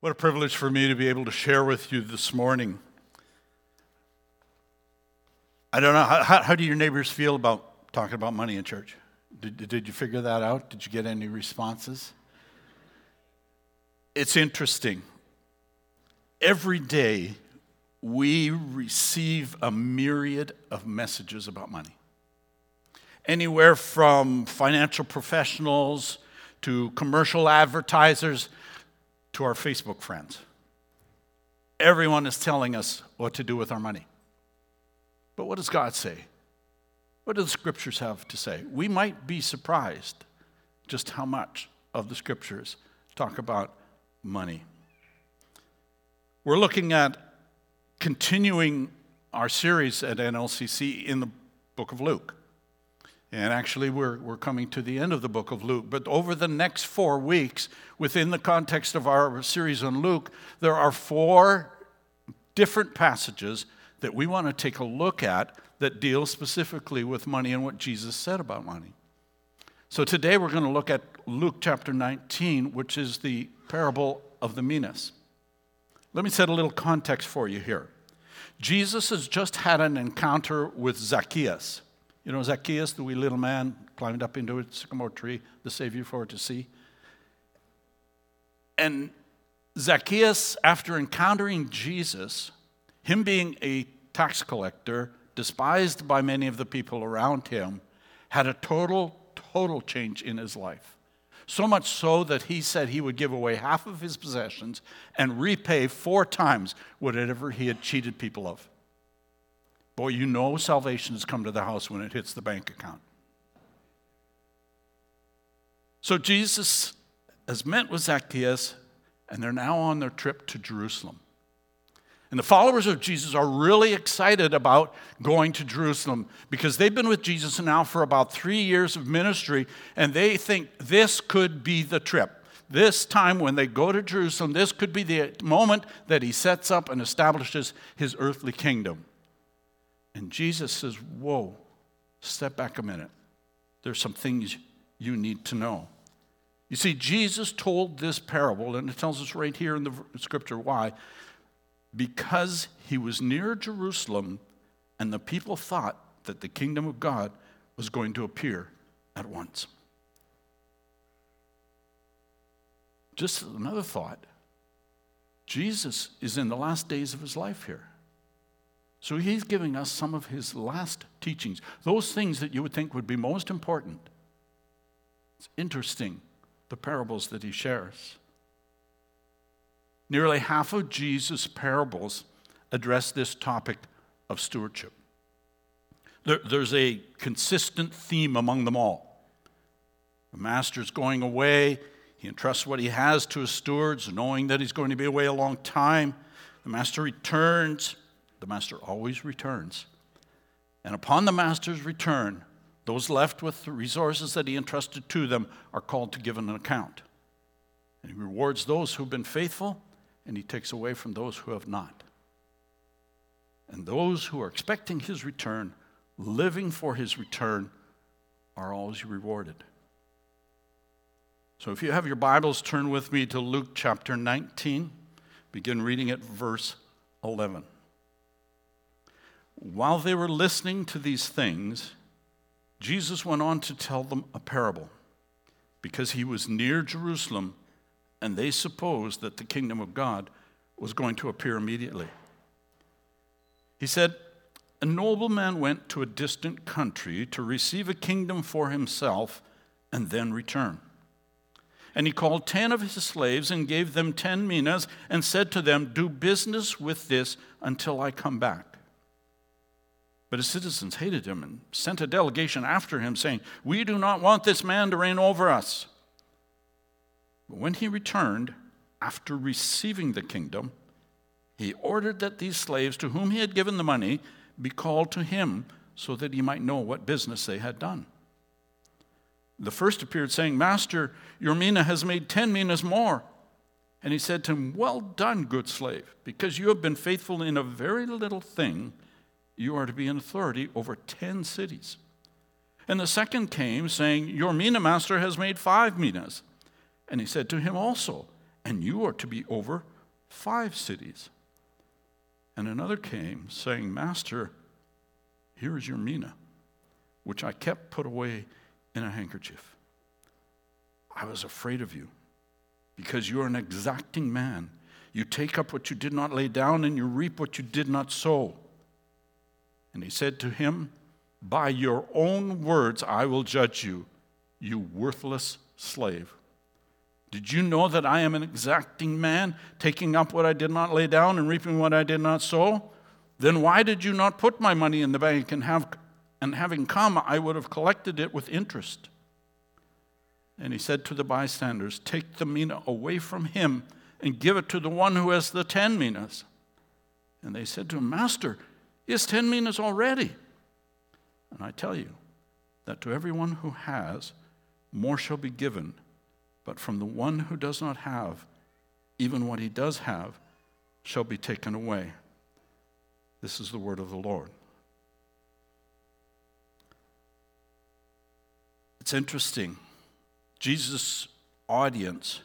What a privilege for me to be able to share with you this morning. I don't know, how, how do your neighbors feel about talking about money in church? Did, did you figure that out? Did you get any responses? It's interesting. Every day, we receive a myriad of messages about money. Anywhere from financial professionals to commercial advertisers to our Facebook friends. Everyone is telling us what to do with our money. But what does God say? What do the scriptures have to say? We might be surprised just how much of the scriptures talk about money. We're looking at continuing our series at NLCC in the book of Luke. And actually, we're, we're coming to the end of the book of Luke. But over the next four weeks, within the context of our series on Luke, there are four different passages that we want to take a look at that deal specifically with money and what Jesus said about money. So today we're going to look at Luke chapter 19, which is the parable of the minas. Let me set a little context for you here. Jesus has just had an encounter with Zacchaeus. You know, Zacchaeus, the wee little man, climbed up into a sycamore tree, the Savior for to see. And Zacchaeus, after encountering Jesus, him being a tax collector, despised by many of the people around him, had a total, total change in his life. So much so that he said he would give away half of his possessions and repay four times whatever he had cheated people of. Boy, you know salvation has come to the house when it hits the bank account. So Jesus has met with Zacchaeus, and they're now on their trip to Jerusalem. And the followers of Jesus are really excited about going to Jerusalem because they've been with Jesus now for about three years of ministry, and they think this could be the trip. This time, when they go to Jerusalem, this could be the moment that he sets up and establishes his earthly kingdom. And Jesus says, Whoa, step back a minute. There's some things you need to know. You see, Jesus told this parable, and it tells us right here in the scripture why. Because he was near Jerusalem, and the people thought that the kingdom of God was going to appear at once. Just another thought Jesus is in the last days of his life here. So he's giving us some of his last teachings, those things that you would think would be most important. It's interesting, the parables that he shares. Nearly half of Jesus' parables address this topic of stewardship. There, there's a consistent theme among them all. The master's going away, he entrusts what he has to his stewards, knowing that he's going to be away a long time. The master returns, the master always returns. And upon the master's return, those left with the resources that he entrusted to them are called to give an account. And he rewards those who've been faithful, and he takes away from those who have not. And those who are expecting his return, living for his return, are always rewarded. So if you have your Bibles, turn with me to Luke chapter 19. Begin reading at verse 11. While they were listening to these things, Jesus went on to tell them a parable because he was near Jerusalem and they supposed that the kingdom of God was going to appear immediately. He said, A nobleman went to a distant country to receive a kingdom for himself and then return. And he called ten of his slaves and gave them ten minas and said to them, Do business with this until I come back. But his citizens hated him and sent a delegation after him, saying, We do not want this man to reign over us. But when he returned, after receiving the kingdom, he ordered that these slaves to whom he had given the money be called to him so that he might know what business they had done. The first appeared, saying, Master, your mina has made ten minas more. And he said to him, Well done, good slave, because you have been faithful in a very little thing you are to be in authority over 10 cities. And the second came, saying, Your mina master has made five minas. And he said to him also, and you are to be over five cities. And another came, saying, Master, here is your mina, which I kept put away in a handkerchief. I was afraid of you, because you are an exacting man. You take up what you did not lay down, and you reap what you did not sow. And he said to him, By your own words I will judge you, you worthless slave. Did you know that I am an exacting man, taking up what I did not lay down and reaping what I did not sow? Then why did you not put my money in the bank and have and having come I would have collected it with interest? And he said to the bystanders, Take the mina away from him and give it to the one who has the ten minas. And they said to him, Master, has ten minas already. And I tell you that to everyone who has, more shall be given but from the one who does not have, even what he does have shall be taken away. This is the word of the Lord. It's interesting. Jesus' audience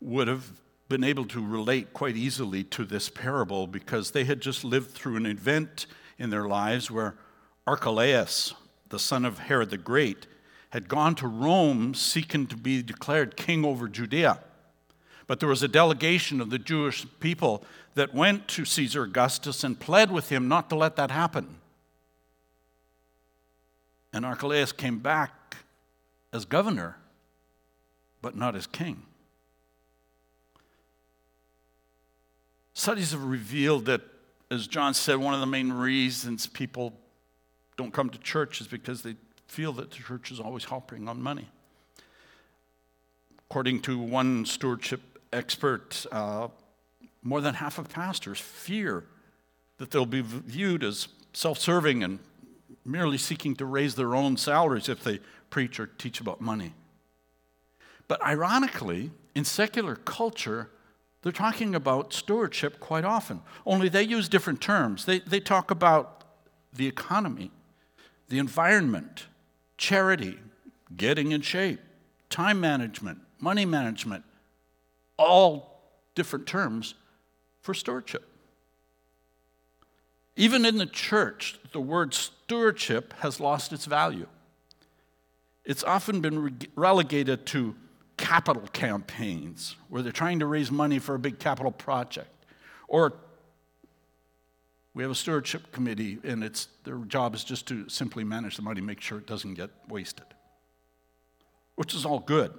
would have been able to relate quite easily to this parable because they had just lived through an event in their lives where Archelaus, the son of Herod the Great, had gone to Rome seeking to be declared king over Judea. But there was a delegation of the Jewish people that went to Caesar Augustus and pled with him not to let that happen. And Archelaus came back as governor, but not as king. Studies have revealed that, as John said, one of the main reasons people don't come to church is because they feel that the church is always hopping on money. According to one stewardship expert, uh, more than half of pastors fear that they'll be viewed as self serving and merely seeking to raise their own salaries if they preach or teach about money. But ironically, in secular culture, they're talking about stewardship quite often, only they use different terms. They, they talk about the economy, the environment, charity, getting in shape, time management, money management, all different terms for stewardship. Even in the church, the word stewardship has lost its value. It's often been relegated to capital campaigns where they're trying to raise money for a big capital project or we have a stewardship committee, and it's, their job is just to simply manage the money, make sure it doesn't get wasted, which is all good.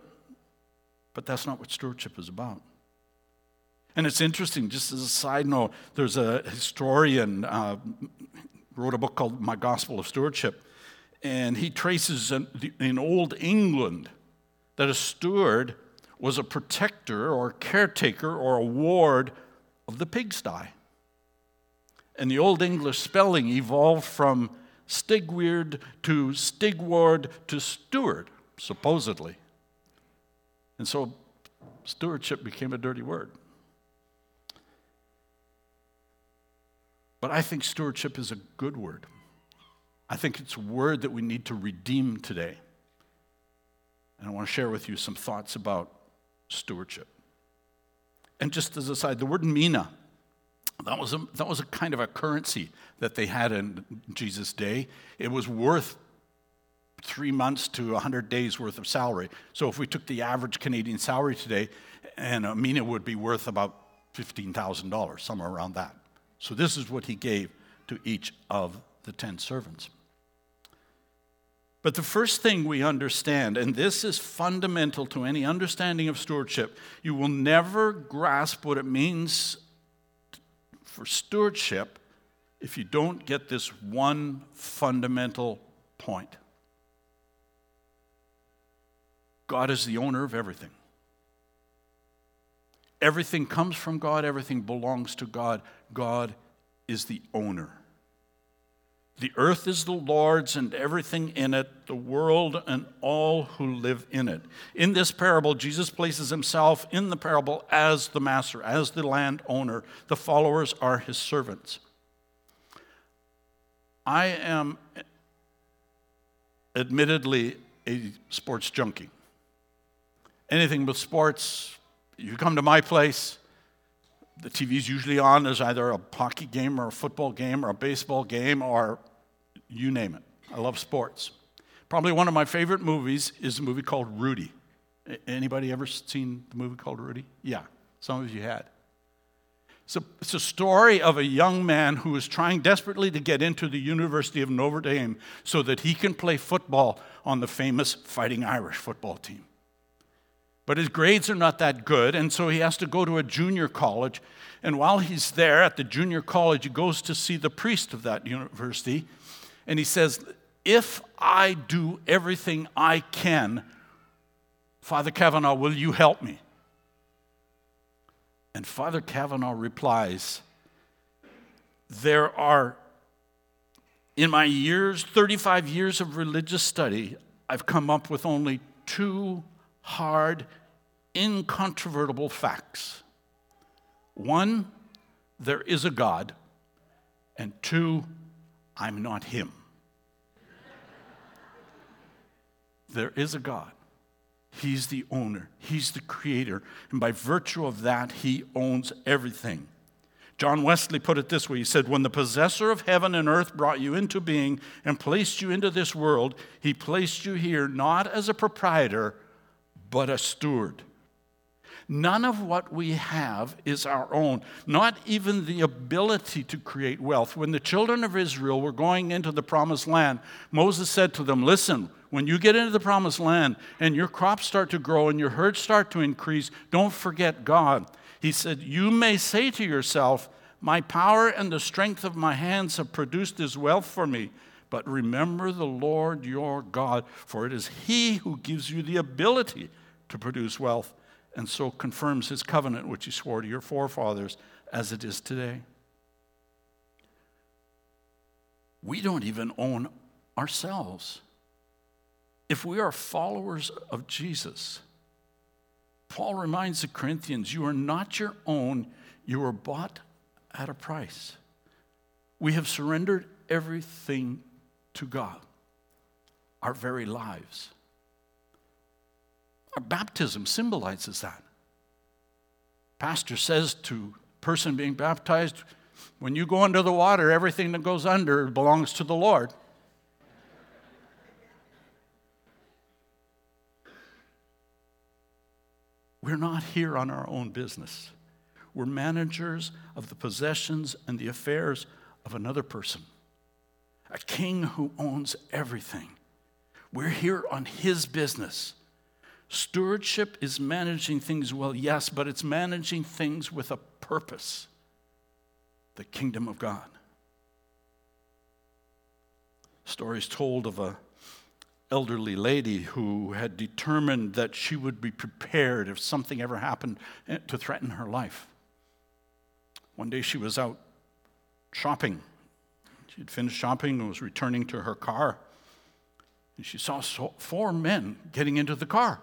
But that's not what stewardship is about. And it's interesting, just as a side note, there's a historian uh, wrote a book called My Gospel of Stewardship, and he traces in, in Old England that a steward was a protector or caretaker or a ward of the pigsty. And the Old English spelling evolved from Stigweird to Stigward to steward, supposedly. And so stewardship became a dirty word. But I think stewardship is a good word. I think it's a word that we need to redeem today. And I want to share with you some thoughts about stewardship. And just as a side, the word mina that was, a, that was a kind of a currency that they had in Jesus' day. It was worth three months to 100 days worth of salary. So if we took the average Canadian salary today, and a mina would be worth about $15,000, somewhere around that. So this is what he gave to each of the 10 servants. But the first thing we understand, and this is fundamental to any understanding of stewardship, you will never grasp what it means for stewardship if you don't get this one fundamental point God is the owner of everything. Everything comes from God, everything belongs to God. God is the owner. The earth is the Lord's and everything in it, the world and all who live in it. In this parable, Jesus places himself in the parable as the master, as the landowner. The followers are his servants. I am admittedly a sports junkie. Anything but sports You come to my place, the TV's usually on. There's either a hockey game or a football game or a baseball game or you name it. I love sports. Probably one of my favorite movies is a movie called Rudy. Anybody ever seen the movie called Rudy? Yeah, some of you had. It's a, it's a story of a young man who is trying desperately to get into the University of Notre Dame so that he can play football on the famous Fighting Irish football team. But his grades are not that good, and so he has to go to a junior college. And while he's there at the junior college, he goes to see the priest of that university, and he says, If I do everything I can, Father Cavanaugh, will you help me? And Father Cavanaugh replies, There are, in my years, 35 years of religious study, I've come up with only two hard, incontrovertible facts. One, there is a God, and two, I'm not Him. there is a God. He's the owner, He's the creator. And by virtue of that, He owns everything. John Wesley put it this way He said, When the possessor of heaven and earth brought you into being and placed you into this world, He placed you here not as a proprietor, but a steward. None of what we have is our own, not even the ability to create wealth. When the children of Israel were going into the promised land, Moses said to them, Listen, when you get into the promised land and your crops start to grow and your herds start to increase, don't forget God. He said, You may say to yourself, My power and the strength of my hands have produced this wealth for me. But remember the Lord your God, for it is He who gives you the ability to produce wealth and so confirms His covenant, which He swore to your forefathers, as it is today. We don't even own ourselves. If we are followers of Jesus, Paul reminds the Corinthians, you are not your own, you were bought at a price. We have surrendered everything to God, our very lives. Baptism symbolizes that. Pastor says to person being baptized, when you go under the water, everything that goes under belongs to the Lord. We're not here on our own business. We're managers of the possessions and the affairs of another person, a king who owns everything. We're here on his business. Stewardship is managing things well, yes, but it's managing things with a purpose the kingdom of God. Stories told of a elderly lady who had determined that she would be prepared if something ever happened to threaten her life. One day she was out shopping. She had finished shopping and was returning to her car. And she saw four men getting into the car.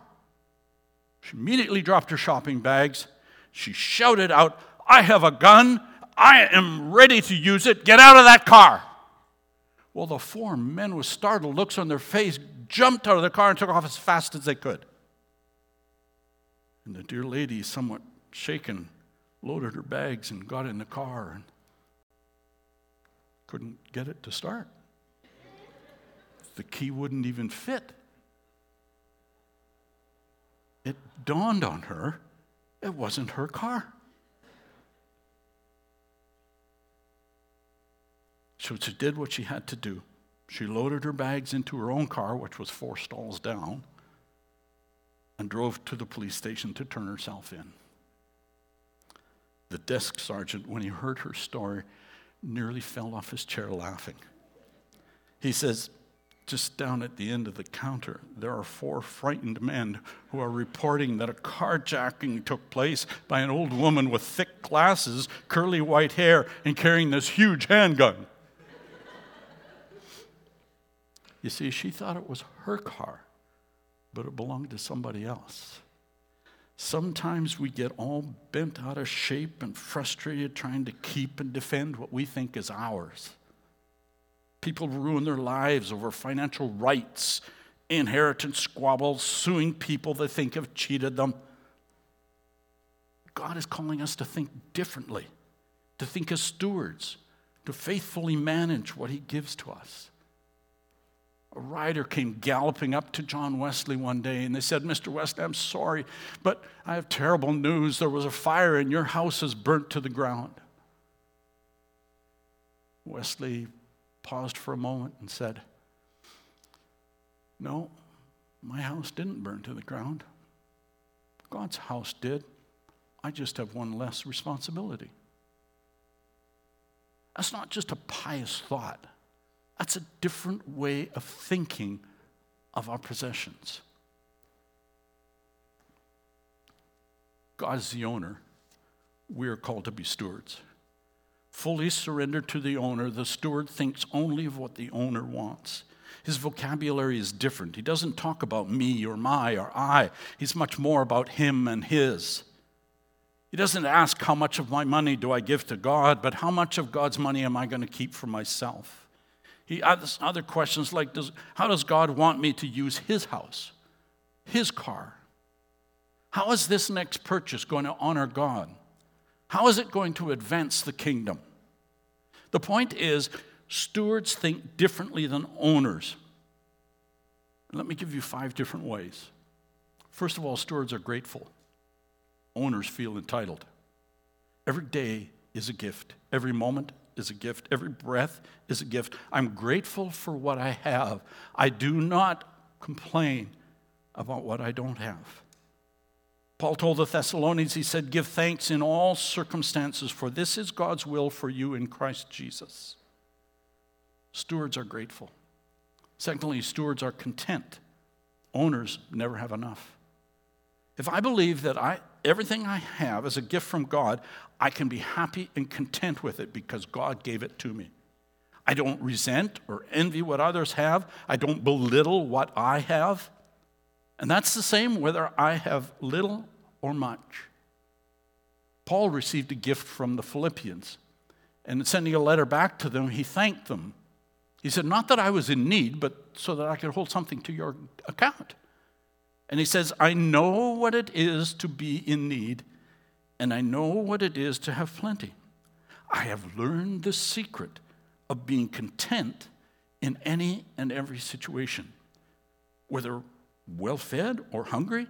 She immediately dropped her shopping bags. She shouted out, I have a gun. I am ready to use it. Get out of that car. Well, the four men with startled looks on their face jumped out of the car and took off as fast as they could. And the dear lady, somewhat shaken, loaded her bags and got in the car and couldn't get it to start. The key wouldn't even fit. It dawned on her it wasn't her car. So she did what she had to do. She loaded her bags into her own car, which was four stalls down, and drove to the police station to turn herself in. The desk sergeant, when he heard her story, nearly fell off his chair laughing. He says, just down at the end of the counter, there are four frightened men who are reporting that a carjacking took place by an old woman with thick glasses, curly white hair, and carrying this huge handgun. You see, she thought it was her car, but it belonged to somebody else. Sometimes we get all bent out of shape and frustrated trying to keep and defend what we think is ours. People ruin their lives over financial rights, inheritance squabbles, suing people they think have cheated them. God is calling us to think differently, to think as stewards, to faithfully manage what He gives to us. A rider came galloping up to John Wesley one day and they said, Mr. Wesley, I'm sorry, but I have terrible news. There was a fire and your house is burnt to the ground. Wesley paused for a moment and said, No, my house didn't burn to the ground. God's house did. I just have one less responsibility. That's not just a pious thought, that's a different way of thinking of our possessions. God is the owner. We are called to be stewards. Fully surrendered to the owner, the steward thinks only of what the owner wants. His vocabulary is different. He doesn't talk about me or my or I, he's much more about him and his. He doesn't ask how much of my money do I give to God, but how much of God's money am I going to keep for myself? He asks other questions like does, How does God want me to use his house, his car? How is this next purchase going to honor God? How is it going to advance the kingdom? The point is, stewards think differently than owners. Let me give you five different ways. First of all, stewards are grateful owners feel entitled. Every day is a gift, every moment is a gift, every breath is a gift. I'm grateful for what I have. I do not complain about what I don't have. Paul told the Thessalonians, he said, Give thanks in all circumstances, for this is God's will for you in Christ Jesus. Stewards are grateful. Secondly, stewards are content. Owners never have enough. If I believe that I, everything I have is a gift from God, I can be happy and content with it because God gave it to me. I don't resent or envy what others have. I don't belittle what I have. And that's the same whether I have little or much. Paul received a gift from the Philippians, and in sending a letter back to them, he thanked them. He said, Not that I was in need, but so that I could hold something to your account. And he says, I know what it is to be in need, and I know what it is to have plenty. I have learned the secret of being content in any and every situation, whether well fed or hungry,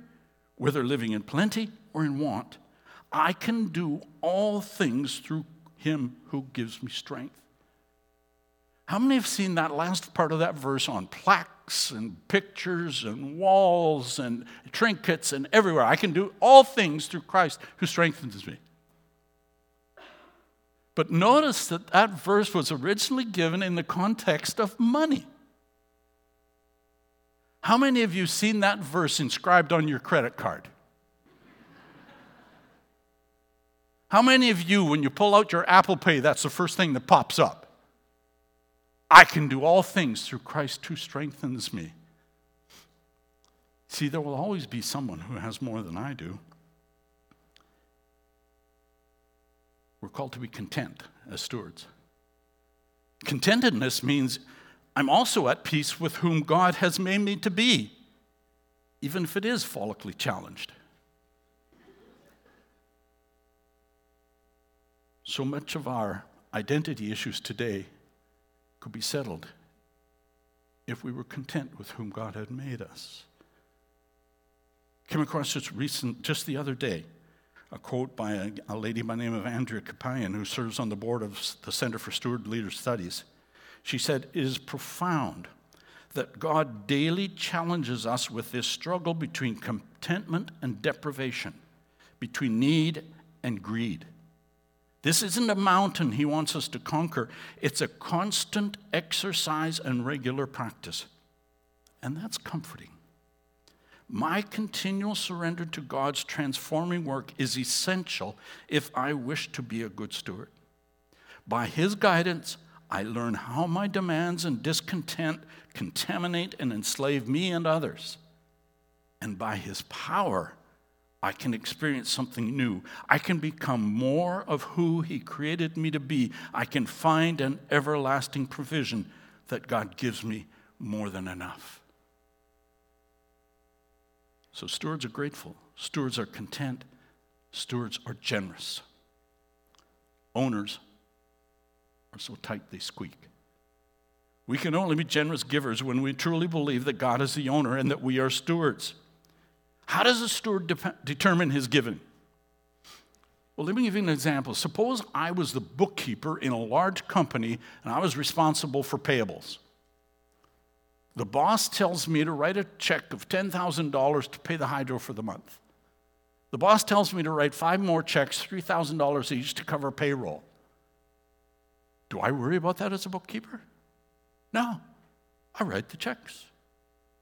whether living in plenty or in want. I can do all things through him who gives me strength. How many have seen that last part of that verse on plaques and pictures and walls and trinkets and everywhere? I can do all things through Christ who strengthens me. But notice that that verse was originally given in the context of money. How many of you seen that verse inscribed on your credit card? How many of you, when you pull out your Apple Pay, that's the first thing that pops up? I can do all things through Christ who strengthens me. See, there will always be someone who has more than I do. We're called to be content as stewards. Contentedness means I'm also at peace with whom God has made me to be, even if it is follically challenged. So much of our identity issues today could be settled if we were content with whom God had made us. Came across this recent, just the other day, a quote by a, a lady by the name of Andrea Kapayan, who serves on the board of the Center for Steward Leader Studies. She said, It is profound that God daily challenges us with this struggle between contentment and deprivation, between need and greed. This isn't a mountain he wants us to conquer, it's a constant exercise and regular practice. And that's comforting. My continual surrender to God's transforming work is essential if I wish to be a good steward. By His guidance, I learn how my demands and discontent contaminate and enslave me and others. And by His power, I can experience something new. I can become more of who He created me to be. I can find an everlasting provision that God gives me more than enough. So, stewards are grateful, stewards are content, Stewards are generous. Owners are so tight they squeak. We can only be generous givers when we truly believe that God is the owner and that we are stewards. How does a steward de- determine his giving? Well, let me give you an example. Suppose I was the bookkeeper in a large company and I was responsible for payables. The boss tells me to write a check of $10,000 to pay the hydro for the month. The boss tells me to write five more checks, $3,000 each, to cover payroll. Do I worry about that as a bookkeeper? No. I write the checks.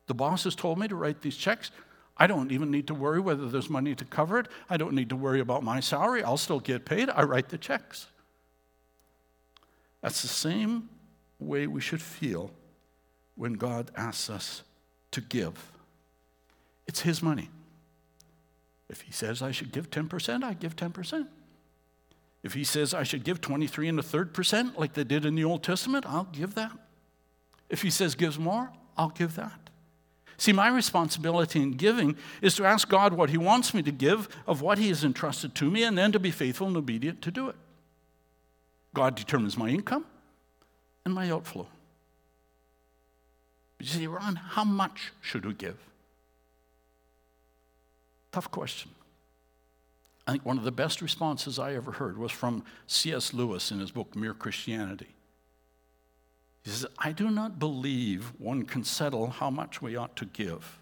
The boss has told me to write these checks. I don't even need to worry whether there's money to cover it. I don't need to worry about my salary. I'll still get paid. I write the checks. That's the same way we should feel when God asks us to give. It's His money. If He says I should give 10%, I give 10%. If He says I should give 23 and a third percent, like they did in the Old Testament, I'll give that. If He says gives more, I'll give that. See, my responsibility in giving is to ask God what He wants me to give of what He has entrusted to me and then to be faithful and obedient to do it. God determines my income and my outflow. But you see, Ron, how much should we give? Tough question. I think one of the best responses I ever heard was from C.S. Lewis in his book, Mere Christianity. He says, I do not believe one can settle how much we ought to give.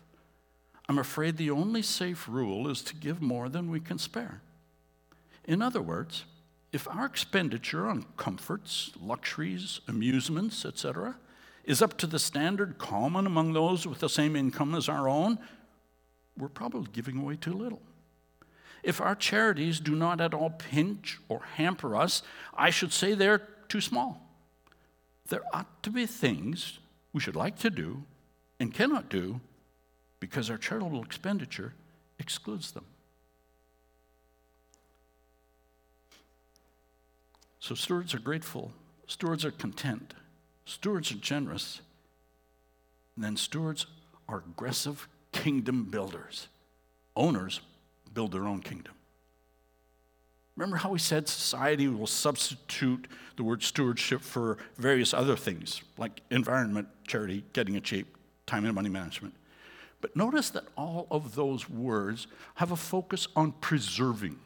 I'm afraid the only safe rule is to give more than we can spare. In other words, if our expenditure on comforts, luxuries, amusements, etc., is up to the standard common among those with the same income as our own, we're probably giving away too little. If our charities do not at all pinch or hamper us, I should say they're too small. There ought to be things we should like to do and cannot do because our charitable expenditure excludes them. So, stewards are grateful, stewards are content, stewards are generous, and then stewards are aggressive kingdom builders. Owners build their own kingdom. Remember how we said society will substitute the word stewardship for various other things, like environment, charity, getting a cheap, time and money management. But notice that all of those words have a focus on preserving,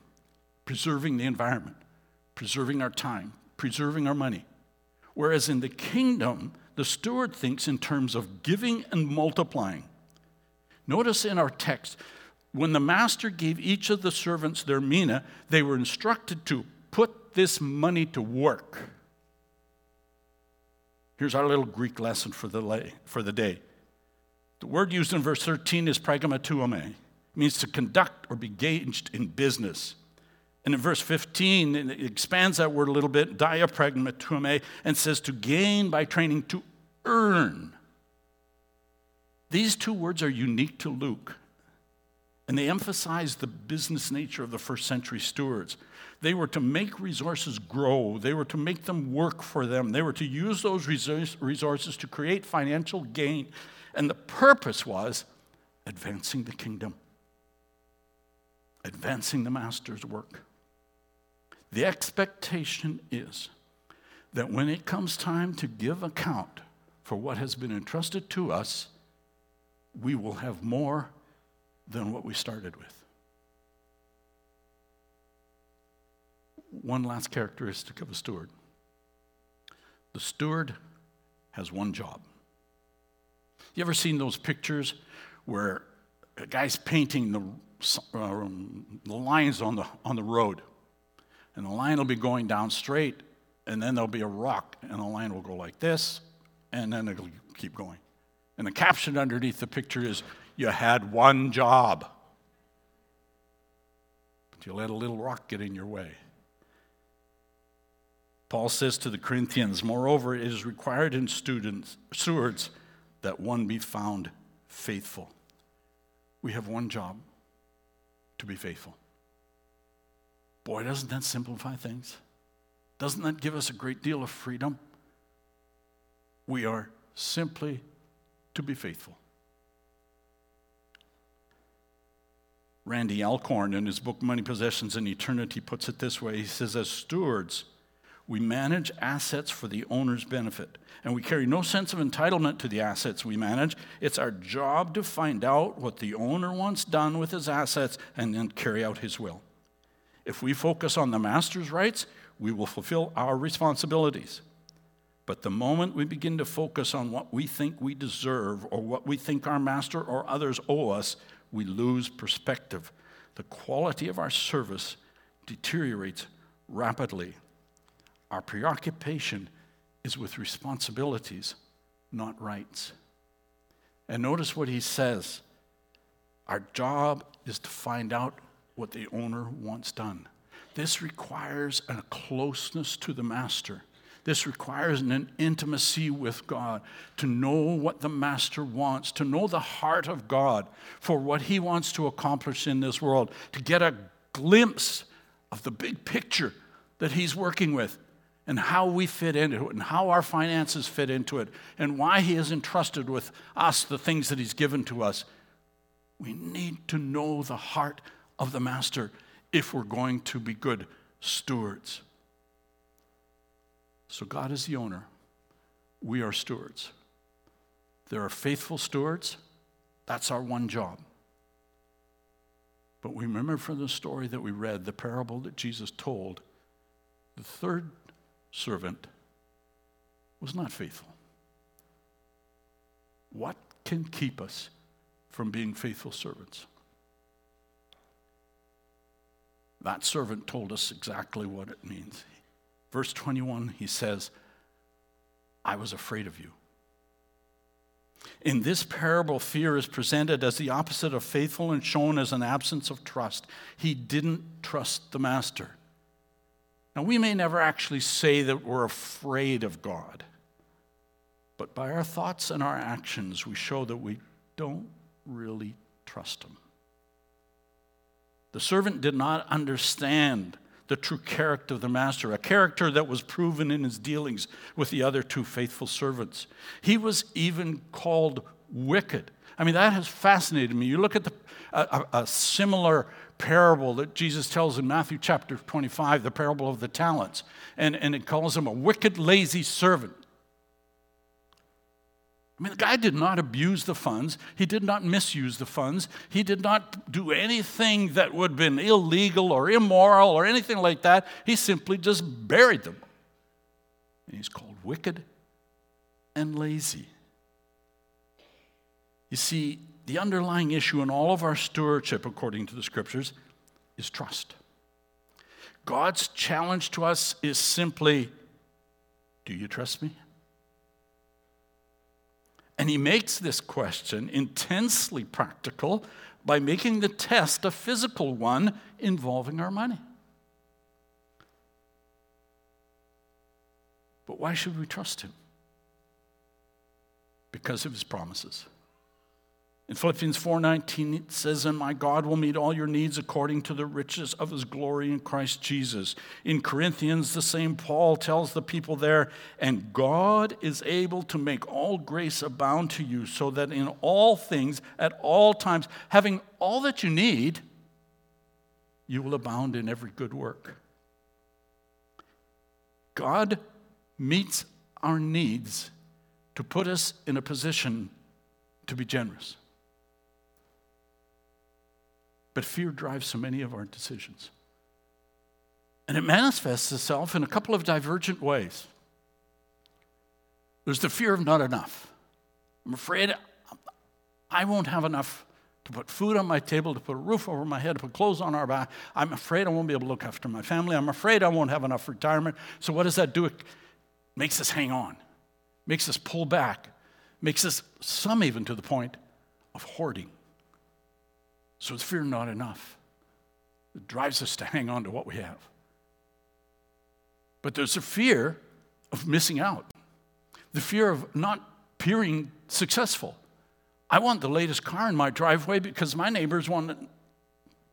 preserving the environment, preserving our time, preserving our money. Whereas in the kingdom, the steward thinks in terms of giving and multiplying. Notice in our text, when the master gave each of the servants their mina, they were instructed to put this money to work. Here's our little Greek lesson for the, lay, for the day. The word used in verse 13 is pragmateuomai. It means to conduct or be engaged in business. And in verse 15, it expands that word a little bit, diapragmateuomai, and says to gain by training, to earn. These two words are unique to Luke. And they emphasized the business nature of the first century stewards. They were to make resources grow, they were to make them work for them, they were to use those resources to create financial gain. And the purpose was advancing the kingdom, advancing the master's work. The expectation is that when it comes time to give account for what has been entrusted to us, we will have more than what we started with. One last characteristic of a steward the steward has one job. You ever seen those pictures where a guy's painting the, uh, the lines on the, on the road? And the line will be going down straight, and then there'll be a rock, and the line will go like this, and then it'll keep going. And the caption underneath the picture is you had one job. But you let a little rock get in your way. Paul says to the Corinthians, moreover, it is required in students, stewards that one be found faithful. We have one job to be faithful. Boy, doesn't that simplify things? Doesn't that give us a great deal of freedom? We are simply to be faithful. Randy Alcorn, in his book Money, Possessions, and Eternity, puts it this way He says, As stewards, we manage assets for the owner's benefit, and we carry no sense of entitlement to the assets we manage. It's our job to find out what the owner wants done with his assets and then carry out his will. If we focus on the master's rights, we will fulfill our responsibilities. But the moment we begin to focus on what we think we deserve or what we think our master or others owe us, we lose perspective. The quality of our service deteriorates rapidly. Our preoccupation is with responsibilities, not rights. And notice what he says our job is to find out what the owner wants done. This requires a closeness to the master. This requires an intimacy with God, to know what the Master wants, to know the heart of God for what He wants to accomplish in this world, to get a glimpse of the big picture that He's working with and how we fit into it and how our finances fit into it and why He has entrusted with us the things that He's given to us. We need to know the heart of the Master if we're going to be good stewards. So God is the owner. We are stewards. There are faithful stewards. That's our one job. But we remember from the story that we read, the parable that Jesus told, the third servant was not faithful. What can keep us from being faithful servants? That servant told us exactly what it means. Verse 21, he says, I was afraid of you. In this parable, fear is presented as the opposite of faithful and shown as an absence of trust. He didn't trust the master. Now, we may never actually say that we're afraid of God, but by our thoughts and our actions, we show that we don't really trust Him. The servant did not understand the true character of the master, a character that was proven in his dealings with the other two faithful servants. He was even called wicked. I mean, that has fascinated me. You look at the, a, a similar parable that Jesus tells in Matthew chapter 25, the parable of the talents, and, and it calls him a wicked, lazy servant. I mean, the guy did not abuse the funds. He did not misuse the funds. He did not do anything that would have been illegal or immoral or anything like that. He simply just buried them. And he's called wicked and lazy. You see, the underlying issue in all of our stewardship, according to the scriptures, is trust. God's challenge to us is simply do you trust me? And he makes this question intensely practical by making the test a physical one involving our money. But why should we trust him? Because of his promises. In Philippians 4:19 it says, "And my God will meet all your needs according to the riches of his glory in Christ Jesus." In Corinthians the same Paul tells the people there, "And God is able to make all grace abound to you so that in all things at all times having all that you need you will abound in every good work." God meets our needs to put us in a position to be generous. But fear drives so many of our decisions. And it manifests itself in a couple of divergent ways. There's the fear of not enough. I'm afraid I won't have enough to put food on my table, to put a roof over my head, to put clothes on our back. I'm afraid I won't be able to look after my family. I'm afraid I won't have enough retirement. So, what does that do? It makes us hang on, makes us pull back, makes us, some even to the point of hoarding. So is fear not enough? It drives us to hang on to what we have. But there's a fear of missing out, the fear of not appearing successful. I want the latest car in my driveway because my neighbors want to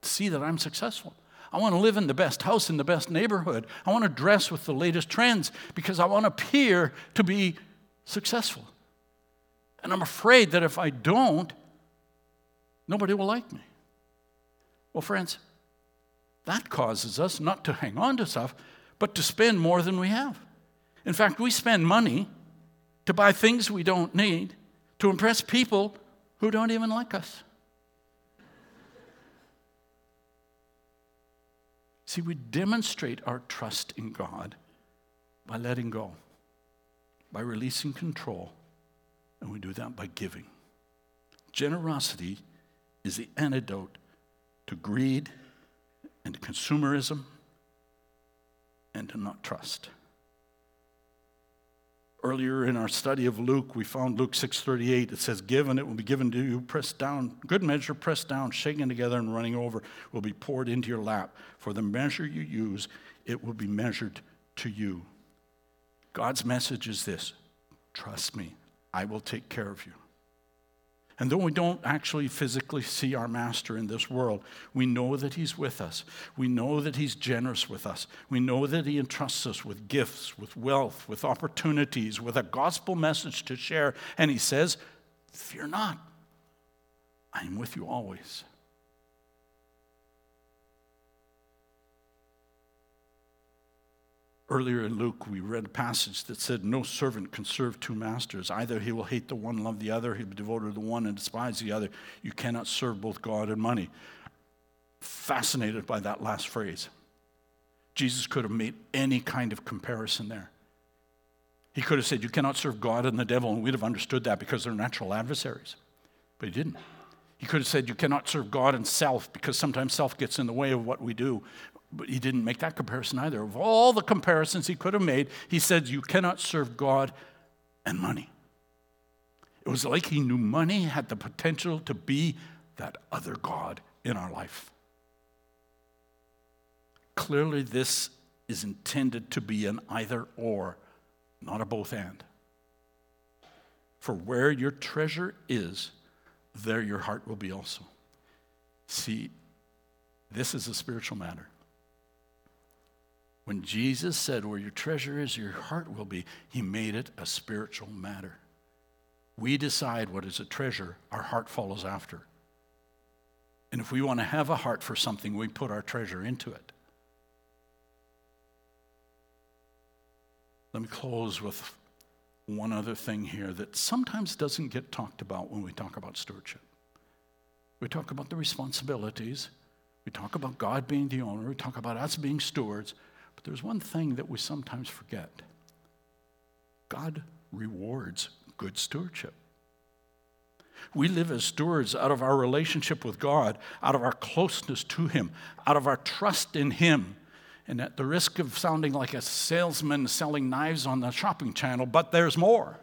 see that I'm successful. I want to live in the best house in the best neighborhood. I want to dress with the latest trends because I want to appear to be successful. And I'm afraid that if I don't, nobody will like me. Well, friends, that causes us not to hang on to stuff, but to spend more than we have. In fact, we spend money to buy things we don't need to impress people who don't even like us. See, we demonstrate our trust in God by letting go, by releasing control, and we do that by giving. Generosity is the antidote to greed and consumerism and to not trust. Earlier in our study of Luke, we found Luke 6:38. It says, "Give and it will be given to you, pressed down, good measure, pressed down, shaken together and running over, will be poured into your lap. For the measure you use, it will be measured to you." God's message is this: Trust me, I will take care of you. And though we don't actually physically see our master in this world, we know that he's with us. We know that he's generous with us. We know that he entrusts us with gifts, with wealth, with opportunities, with a gospel message to share. And he says, Fear not, I am with you always. Earlier in Luke, we read a passage that said, No servant can serve two masters. Either he will hate the one, love the other, he'll be devoted to the one and despise the other. You cannot serve both God and money. Fascinated by that last phrase. Jesus could have made any kind of comparison there. He could have said, You cannot serve God and the devil, and we'd have understood that because they're natural adversaries. But he didn't. He could have said, You cannot serve God and self because sometimes self gets in the way of what we do. But he didn't make that comparison either. Of all the comparisons he could have made, he said, You cannot serve God and money. It was like he knew money had the potential to be that other God in our life. Clearly, this is intended to be an either or, not a both and. For where your treasure is, there your heart will be also. See, this is a spiritual matter. When Jesus said, Where your treasure is, your heart will be, he made it a spiritual matter. We decide what is a treasure, our heart follows after. And if we want to have a heart for something, we put our treasure into it. Let me close with one other thing here that sometimes doesn't get talked about when we talk about stewardship. We talk about the responsibilities, we talk about God being the owner, we talk about us being stewards, but there's one thing that we sometimes forget God rewards good stewardship. We live as stewards out of our relationship with God, out of our closeness to Him, out of our trust in Him, and at the risk of sounding like a salesman selling knives on the shopping channel, but there's more.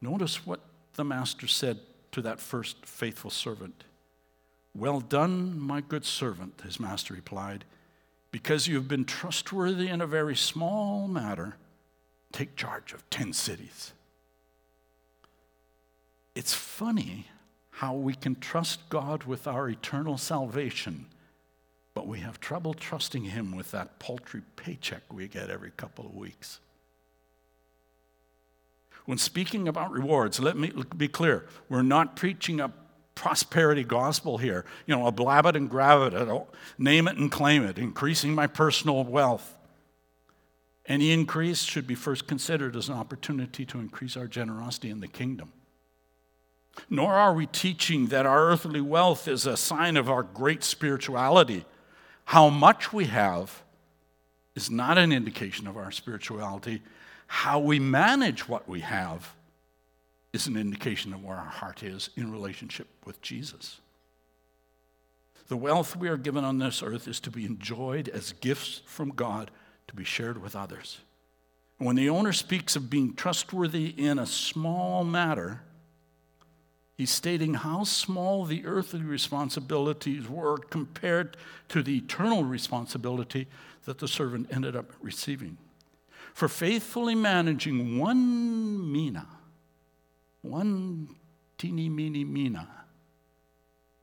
Notice what the master said to that first faithful servant. Well done, my good servant, his master replied. Because you have been trustworthy in a very small matter, take charge of 10 cities. It's funny how we can trust God with our eternal salvation, but we have trouble trusting Him with that paltry paycheck we get every couple of weeks. When speaking about rewards, let me be clear we're not preaching a prosperity gospel here. You know, a blab it and grab it, name it and claim it, increasing my personal wealth. Any increase should be first considered as an opportunity to increase our generosity in the kingdom. Nor are we teaching that our earthly wealth is a sign of our great spirituality. How much we have is not an indication of our spirituality. How we manage what we have is an indication of where our heart is in relationship with Jesus. The wealth we are given on this earth is to be enjoyed as gifts from God to be shared with others. When the owner speaks of being trustworthy in a small matter, he's stating how small the earthly responsibilities were compared to the eternal responsibility that the servant ended up receiving. For faithfully managing one mina, one teeny, meeny, mina,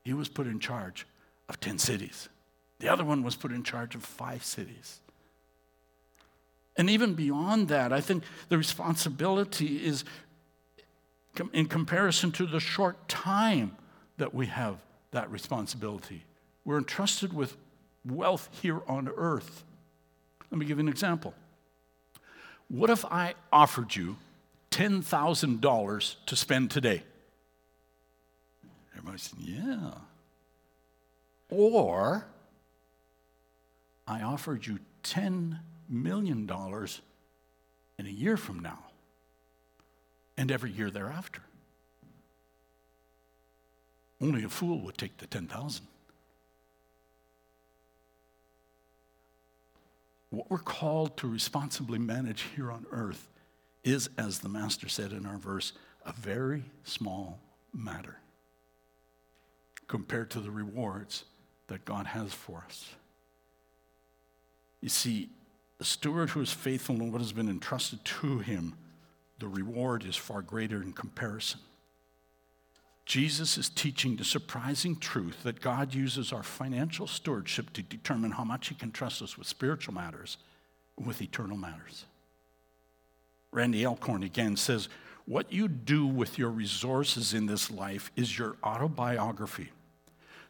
he was put in charge of 10 cities. The other one was put in charge of five cities. And even beyond that, I think the responsibility is in comparison to the short time that we have that responsibility. We're entrusted with wealth here on earth. Let me give you an example. What if I offered you $10,000 to spend today? Everybody said, Yeah. Or I offered you $10 million in a year from now and every year thereafter. Only a fool would take the 10,000. What we're called to responsibly manage here on earth is, as the Master said in our verse, a very small matter compared to the rewards that God has for us. You see, the steward who is faithful in what has been entrusted to him, the reward is far greater in comparison. Jesus is teaching the surprising truth that God uses our financial stewardship to determine how much He can trust us with spiritual matters, with eternal matters. Randy Alcorn again says, What you do with your resources in this life is your autobiography.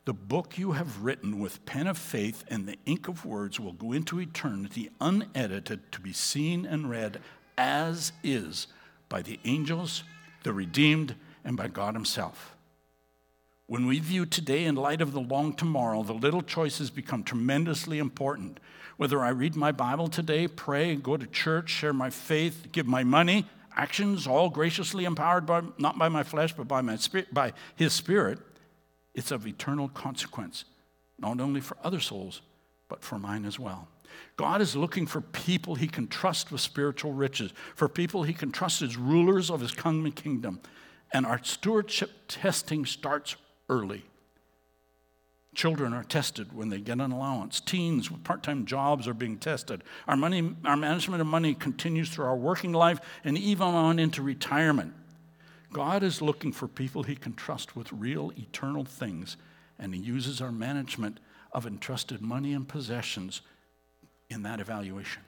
The book you have written with pen of faith and the ink of words will go into eternity unedited to be seen and read as is by the angels, the redeemed, and by God Himself. When we view today in light of the long tomorrow, the little choices become tremendously important. Whether I read my Bible today, pray, go to church, share my faith, give my money, actions all graciously empowered by, not by my flesh, but by, my spirit, by His Spirit, it's of eternal consequence, not only for other souls, but for mine as well. God is looking for people he can trust with spiritual riches, for people he can trust as rulers of his kingdom. And our stewardship testing starts early. Children are tested when they get an allowance. Teens with part time jobs are being tested. Our, money, our management of money continues through our working life and even on into retirement. God is looking for people he can trust with real eternal things, and he uses our management of entrusted money and possessions in that evaluation.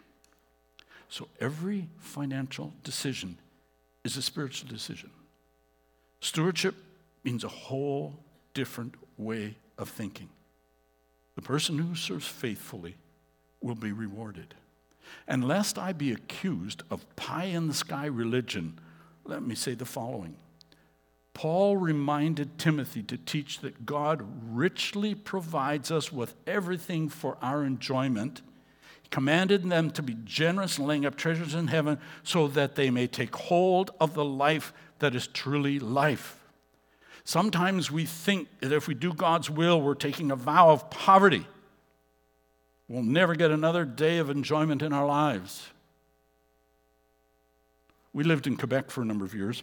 So every financial decision is a spiritual decision. Stewardship means a whole different way of thinking. The person who serves faithfully will be rewarded. And lest I be accused of pie in the sky religion, let me say the following. Paul reminded Timothy to teach that God richly provides us with everything for our enjoyment He commanded them to be generous and laying up treasures in heaven so that they may take hold of the life that is truly life. Sometimes we think that if we do God's will, we're taking a vow of poverty. We'll never get another day of enjoyment in our lives. We lived in Quebec for a number of years,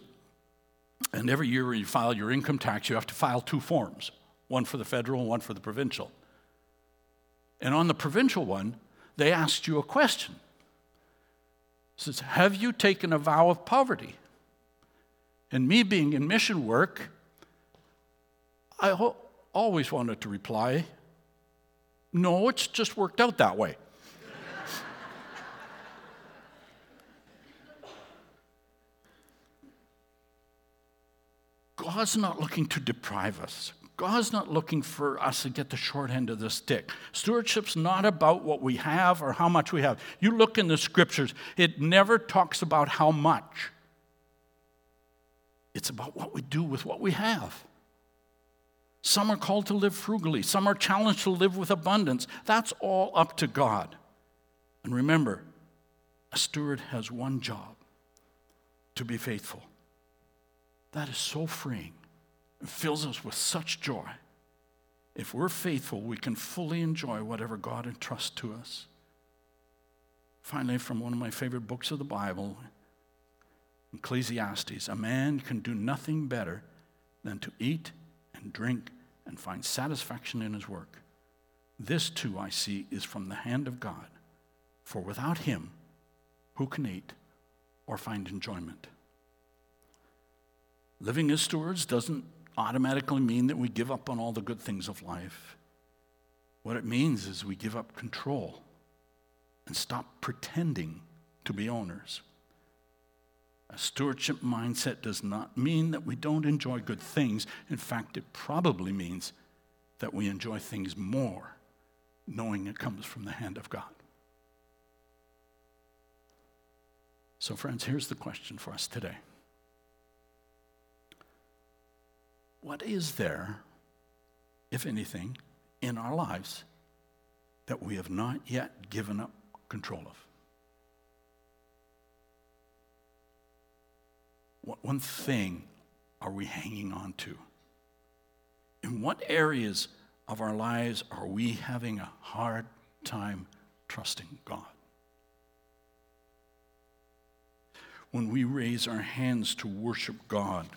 and every year when you file your income tax, you have to file two forms one for the federal and one for the provincial. And on the provincial one, they asked you a question. It says, Have you taken a vow of poverty? And me being in mission work, I ho- always wanted to reply, No, it's just worked out that way. God's not looking to deprive us. God's not looking for us to get the short end of the stick. Stewardship's not about what we have or how much we have. You look in the scriptures, it never talks about how much. It's about what we do with what we have. Some are called to live frugally, some are challenged to live with abundance. That's all up to God. And remember, a steward has one job to be faithful. That is so freeing. It fills us with such joy. If we're faithful, we can fully enjoy whatever God entrusts to us. Finally, from one of my favorite books of the Bible, Ecclesiastes, a man can do nothing better than to eat and drink and find satisfaction in his work. This too, I see, is from the hand of God. For without him, who can eat or find enjoyment? Living as stewards doesn't automatically mean that we give up on all the good things of life. What it means is we give up control and stop pretending to be owners. A stewardship mindset does not mean that we don't enjoy good things. In fact, it probably means that we enjoy things more, knowing it comes from the hand of God. So, friends, here's the question for us today What is there, if anything, in our lives that we have not yet given up control of? What one thing are we hanging on to? In what areas of our lives are we having a hard time trusting God? When we raise our hands to worship God,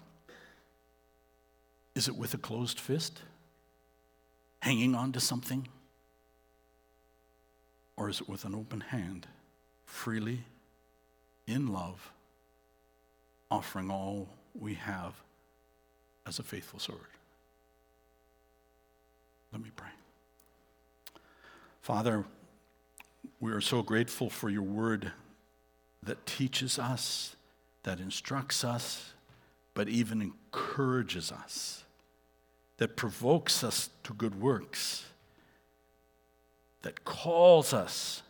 is it with a closed fist? Hanging on to something? Or is it with an open hand, freely, in love, offering all we have as a faithful servant? Let me pray. Father, we are so grateful for your word that teaches us, that instructs us, but even encourages us, that provokes us to good works, that calls us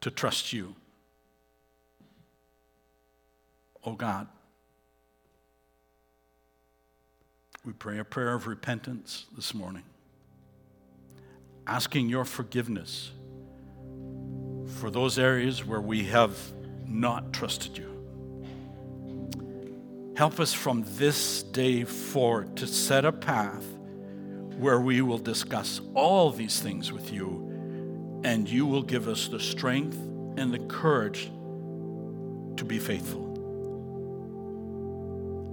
to trust you. Oh God, we pray a prayer of repentance this morning asking your forgiveness for those areas where we have not trusted you. Help us from this day forward to set a path where we will discuss all these things with you, and you will give us the strength and the courage to be faithful.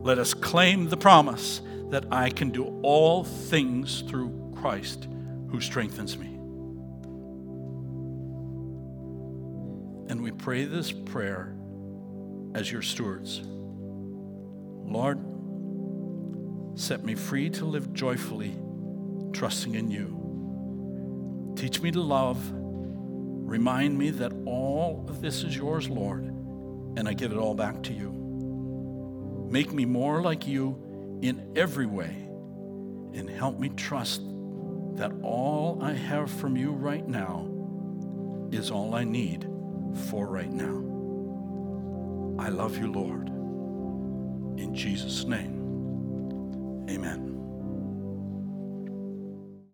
Let us claim the promise that I can do all things through Christ who strengthens me. And we pray this prayer as your stewards. Lord, set me free to live joyfully, trusting in you. Teach me to love. Remind me that all of this is yours, Lord, and I give it all back to you. Make me more like you in every way, and help me trust that all I have from you right now is all I need for right now. I love you, Lord. In Jesus' name, amen.